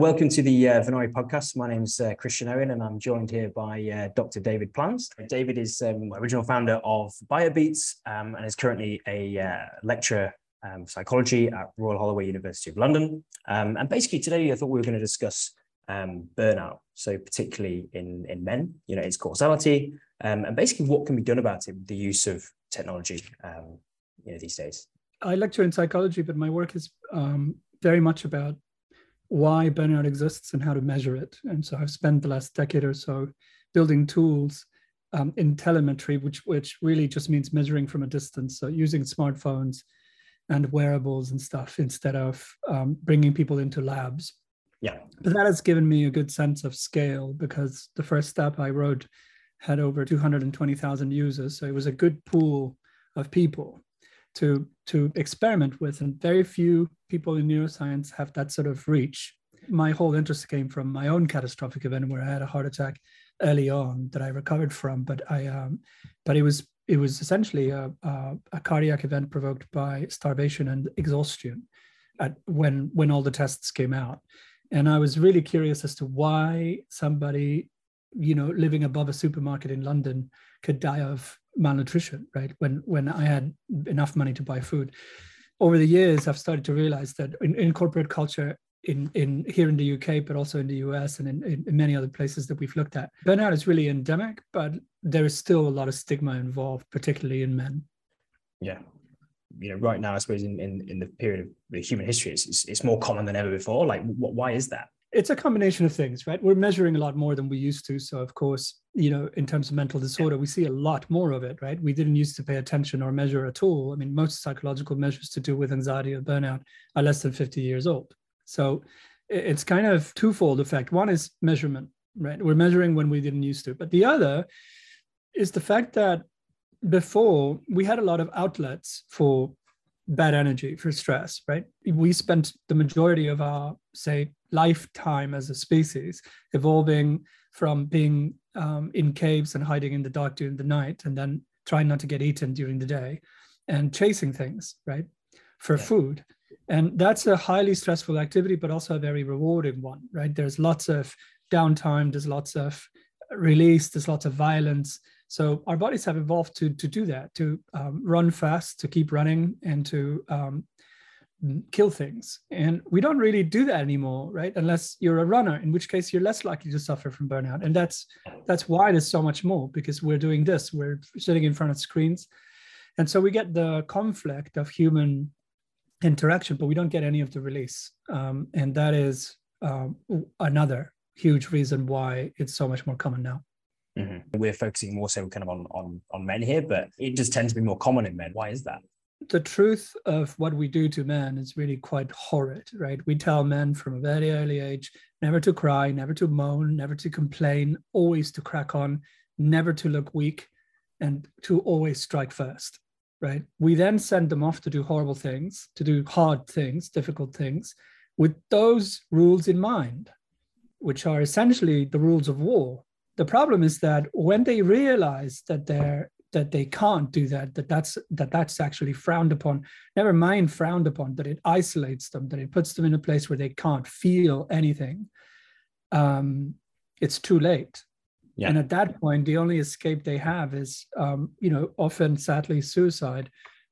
Welcome to the uh, Venori podcast. My name's uh, Cristian Owen, and I'm joined here by uh, Dr. David Plans. David is um, original founder of BioBeats um, and is currently a uh, lecturer um, psychology at Royal Holloway University of London. Um, and basically, today I thought we were going to discuss um, burnout, so particularly in in men, you know, its causality, um, and basically what can be done about it with the use of technology, you know, these days. I lecture in psychology, but my work is very much about why burnout exists and how to measure it. And so I've spent the last decade or so building tools um, in telemetry, which which really just means measuring from a distance. So using smartphones and wearables and stuff instead of um, bringing people into labs. Yeah. But that has given me a good sense of scale because the first step I wrote had over 220,000 users. So it was a good pool of people to to experiment with and very few people in neuroscience have that sort of reach. My whole interest came from my own catastrophic event where i had a heart attack early on that i recovered from but i um but it was it was essentially a, a, a cardiac event provoked by starvation and exhaustion at when when all the tests came out. And i was really curious as to why somebody you know living above a supermarket in london could die of malnutrition, right? When when I had enough money to buy food. Over the years, I've started to realize that in, in corporate culture, in, in here in the UK, but also in the US and in, in, many other places that we've looked at. Burnout is really endemic, but there is still a lot of stigma involved, particularly in men. Yeah. You know, right now, I suppose in, in, in the period of human history, it's, it's, it's more common than ever before. Like, why is that? It's a combination of things, right? We're measuring a lot more than we used to. So, of course, you know, in terms of mental disorder, we see a lot more of it, right? We didn't used to pay attention or measure at all. I mean, most psychological measures to do with anxiety or burnout are less than 50 years old. So, it's kind of twofold effect. One is measurement, right? We're measuring when we didn't used to. But the other is the fact that before we had a lot of outlets for bad energy for stress right? We spent the majority of our say lifetime as a species evolving from being um, in caves and hiding in the dark during the night and then trying not to get eaten during the day and chasing things right for yeah. food. And that's a highly stressful activity but also a very rewarding one right? There's lots of downtime there's lots of release there's lots of violence so our bodies have evolved to, to do that to um, run fast to keep running and to um, kill things. And we don't really do that anymore, right? Unless you're a runner, in which case you're less likely to suffer from burnout. And that's that's why there's so much more because we're doing this. We're sitting in front of screens, and so we get the conflict of human interaction, but we don't get any of the release. Um, and that is um, another huge reason why it's so much more common now. Mm-hmm. We're focusing more so kind of on on on men here, but it just tends to be more common in men. Why is that? the truth of what we do to men is really quite horrid, right? We tell men from a very early age never to cry, never to moan, never to complain, always to crack on, never to look weak, and to always strike first, right? We then send them off to do horrible things, to do hard things, difficult things, with those rules in mind, which are essentially the rules of war. The problem is that when they realize that they're that they can't do that that that's that that's actually frowned upon never mind frowned upon that it isolates them that it puts them in a place where they can't feel anything um, it's too late yeah. and at that point the only escape they have is um, you know often sadly suicide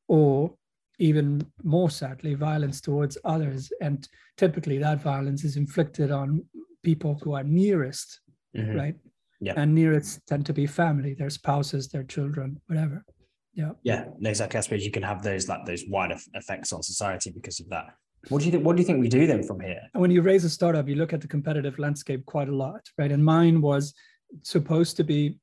or even more sadly violence towards others and typically that violence is inflicted on people who are nearest mm-hmm. right yeah. And nearest tend to be family, their spouses, their children, whatever. Yeah. Yeah, exactly. I suppose you can have those like those wider effects on society because of that. What do you think? What do you think we do then from here? When you raise a startup, you look at the competitive landscape quite a lot, right? And mine was supposed to be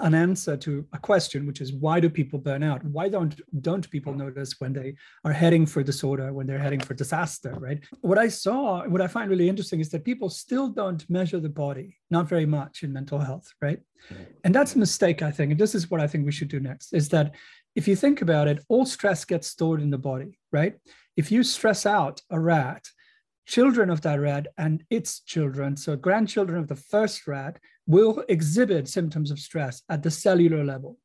an answer to a question which is why do people burn out? Why don't don't people notice when they are heading for disorder when they're heading for disaster right? What i saw what i find really interesting is that people still don't measure the body not very much in mental health right? Mm-hmm. And that's a mistake i think and this is what i think we should do next is that if you think about it all stress gets stored in the body right? If you stress out a rat children of that rat and its children, so grandchildren of the first rat, will exhibit symptoms of stress at the cellular level,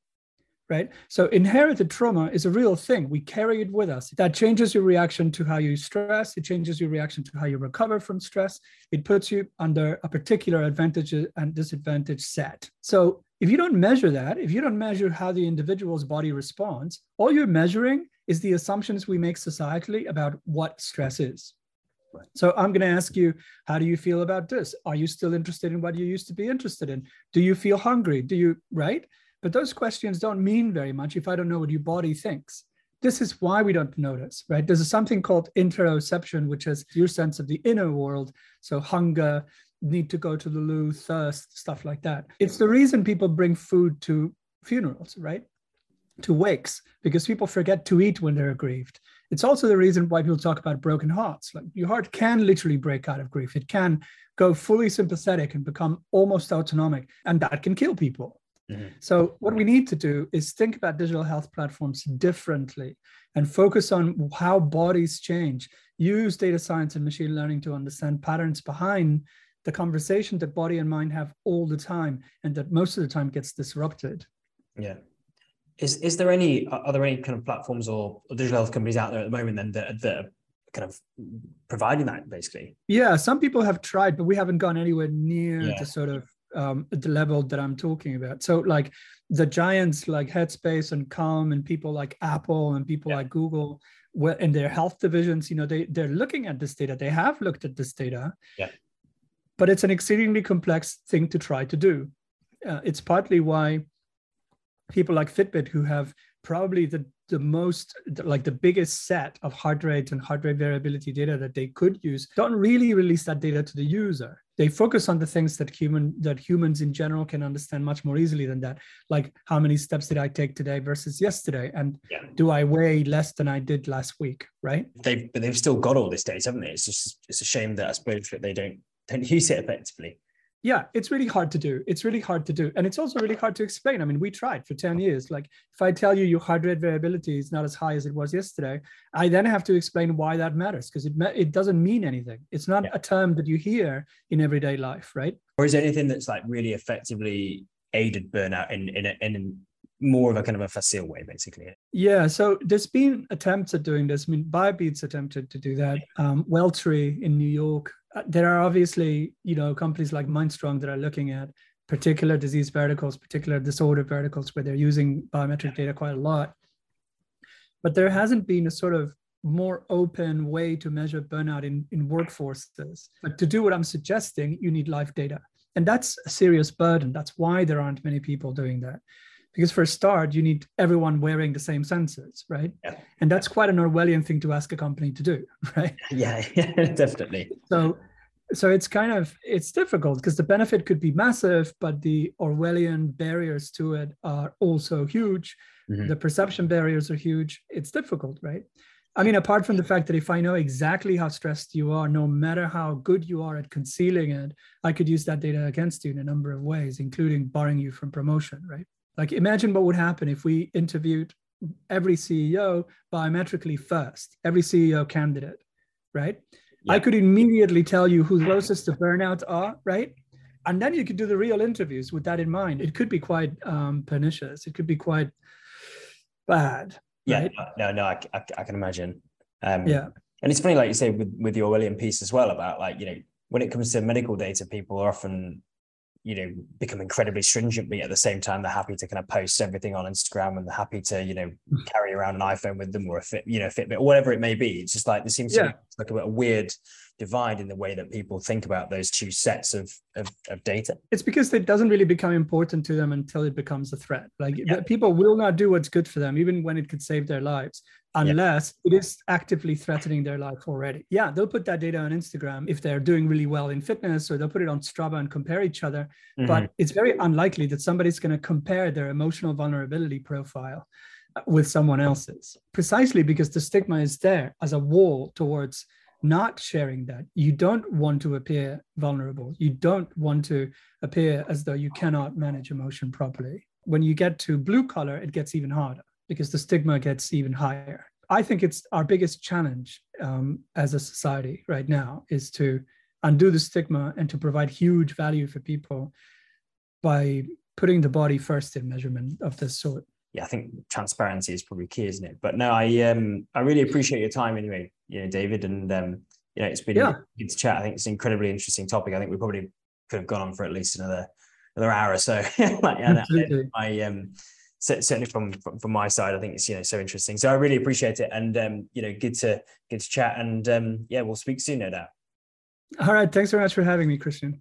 right? So inherited trauma is a real thing. We carry it with us. That changes your reaction to how you stress. It changes your reaction to how you recover from stress. It puts you under a particular advantage and disadvantage set. So if you don't measure that, if you don't measure how the individual's body responds, all you're measuring is the assumptions we make societally about what stress is. So I'm going to ask you, how do you feel about this? Are you still interested in what you used to be interested in? Do you feel hungry? Do you, right? But those questions don't mean very much if I don't know what your body thinks. This is why we don't notice, right? There's something called interoception, which is your sense of the inner world. So hunger, need to go to the loo, thirst, stuff like that. It's the reason people bring food to funerals, right? To wakes, because people forget to eat when they're aggrieved. It's also the reason why people talk about broken hearts. Like your heart can literally break out of grief. It can go fully sympathetic and become almost autonomic, and that can kill people. Mm-hmm. So, what we need to do is think about digital health platforms differently and focus on how bodies change. Use data science and machine learning to understand patterns behind the conversation that body and mind have all the time and that most of the time gets disrupted. Yeah is is there any are there any kind of platforms or, digital health companies out there at the moment then that, that are kind of providing that basically? Yeah some people have tried but we haven't gone anywhere near yeah. the sort of um, the level that i'm talking about. So like the giants like headspace and calm and people like apple and people yeah. like google well, in their health divisions you know they they're looking at this data. They have looked at this data. Yeah. But it's an exceedingly complex thing to try to do. Uh, it's partly why people like Fitbit who have probably the the most like the biggest set of heart rate and heart rate variability data that they could use don't really release that data to the user. They focus on the things that human that humans in general can understand much more easily than that like how many steps did i take today versus yesterday and yeah. do i weigh less than i did last week right? They've but they've still got all this data haven't they? It's just it's a shame that i suppose that they don't don't use it effectively yeah it's really hard to do it's really hard to do and it's also really hard to explain i mean we tried for 10 years like if i tell you your heart rate variability is not as high as it was yesterday i then have to explain why that matters because it it doesn't mean anything it's not yeah. a term that you hear in everyday life right or is there anything that's like really effectively aided burnout in in, a, in more of a kind of a facile way, basically. Yeah, so there's been attempts at doing this. I mean, BioBeats attempted to do that. Um, Welltree in New York Uh, there are obviously you know companies like Mindstrong that are looking at particular disease verticals, particular disorder verticals where they're using biometric data quite a lot. But there hasn't been a sort of more open way to measure burnout in, in workforces. But to do what I'm suggesting, you need live data. And that's a serious burden. That's why there aren't many people doing that. Because for a start, you need everyone wearing the same sensors, right? Yeah. And that's quite an Orwellian thing to ask a company to do, right? Yeah, yeah, definitely. So so it's kind of it's difficult because the benefit could be massive but the orwellian barriers to it are also huge mm-hmm. the perception barriers are huge it's difficult right i mean apart from the fact that if i know exactly how stressed you are no matter how good you are at concealing it i could use that data against you in a number of ways including barring you from promotion right like imagine what would happen if we interviewed every ceo biometrically first every ceo candidate right yeah. I could immediately tell you who closest to burnout are, right? And then you could do the real interviews with that in mind. It could be quite um, pernicious. It could be quite bad. Yeah, right? no, no, I, I, I, can imagine. Um, yeah. And it's funny, like you say, with, with the Orwellian piece as well about like, you know, when it comes to medical data, people are often you know become incredibly stringent but at the same time they're happy to kind of post everything on instagram and they're happy to you know mm. carry around an iphone with them or a fit you know fitbit or whatever it may be it's just like there seems yeah. to be like a, a, weird divide in the way that people think about those two sets of, of, of data it's because it doesn't really become important to them until it becomes a threat like yeah. people will not do what's good for them even when it could save their lives unless yeah. it is actively threatening their life already. Yeah, they'll put that data on Instagram if they're doing really well in fitness, or they'll put it on Strava and compare each other. Mm-hmm. But it's very unlikely that somebody's going to compare their emotional vulnerability profile uh, with someone else's, precisely because the stigma is there as a wall towards not sharing that. You don't want to appear vulnerable. You don't want to appear as though you cannot manage emotion properly. When you get to blue collar, it gets even harder because the stigma gets even higher. I think it's our biggest challenge um, as a society right now is to undo the stigma and to provide huge value for people by putting the body first in measurement of this sort. Yeah, I think transparency is probably key, isn't it? But no, I um I really appreciate your time anyway, you know, David, and um you know it's been yeah. good to chat. I think it's an incredibly interesting topic. I think we probably could have gone on for at least another another hour or so. like. I, I um certainly from, from, from my side, I think it's you know so interesting. So I really appreciate it, and um, you know, good to good to chat, and um, yeah, we'll speak soon, no doubt. All right, thanks very much for having me, Cristian.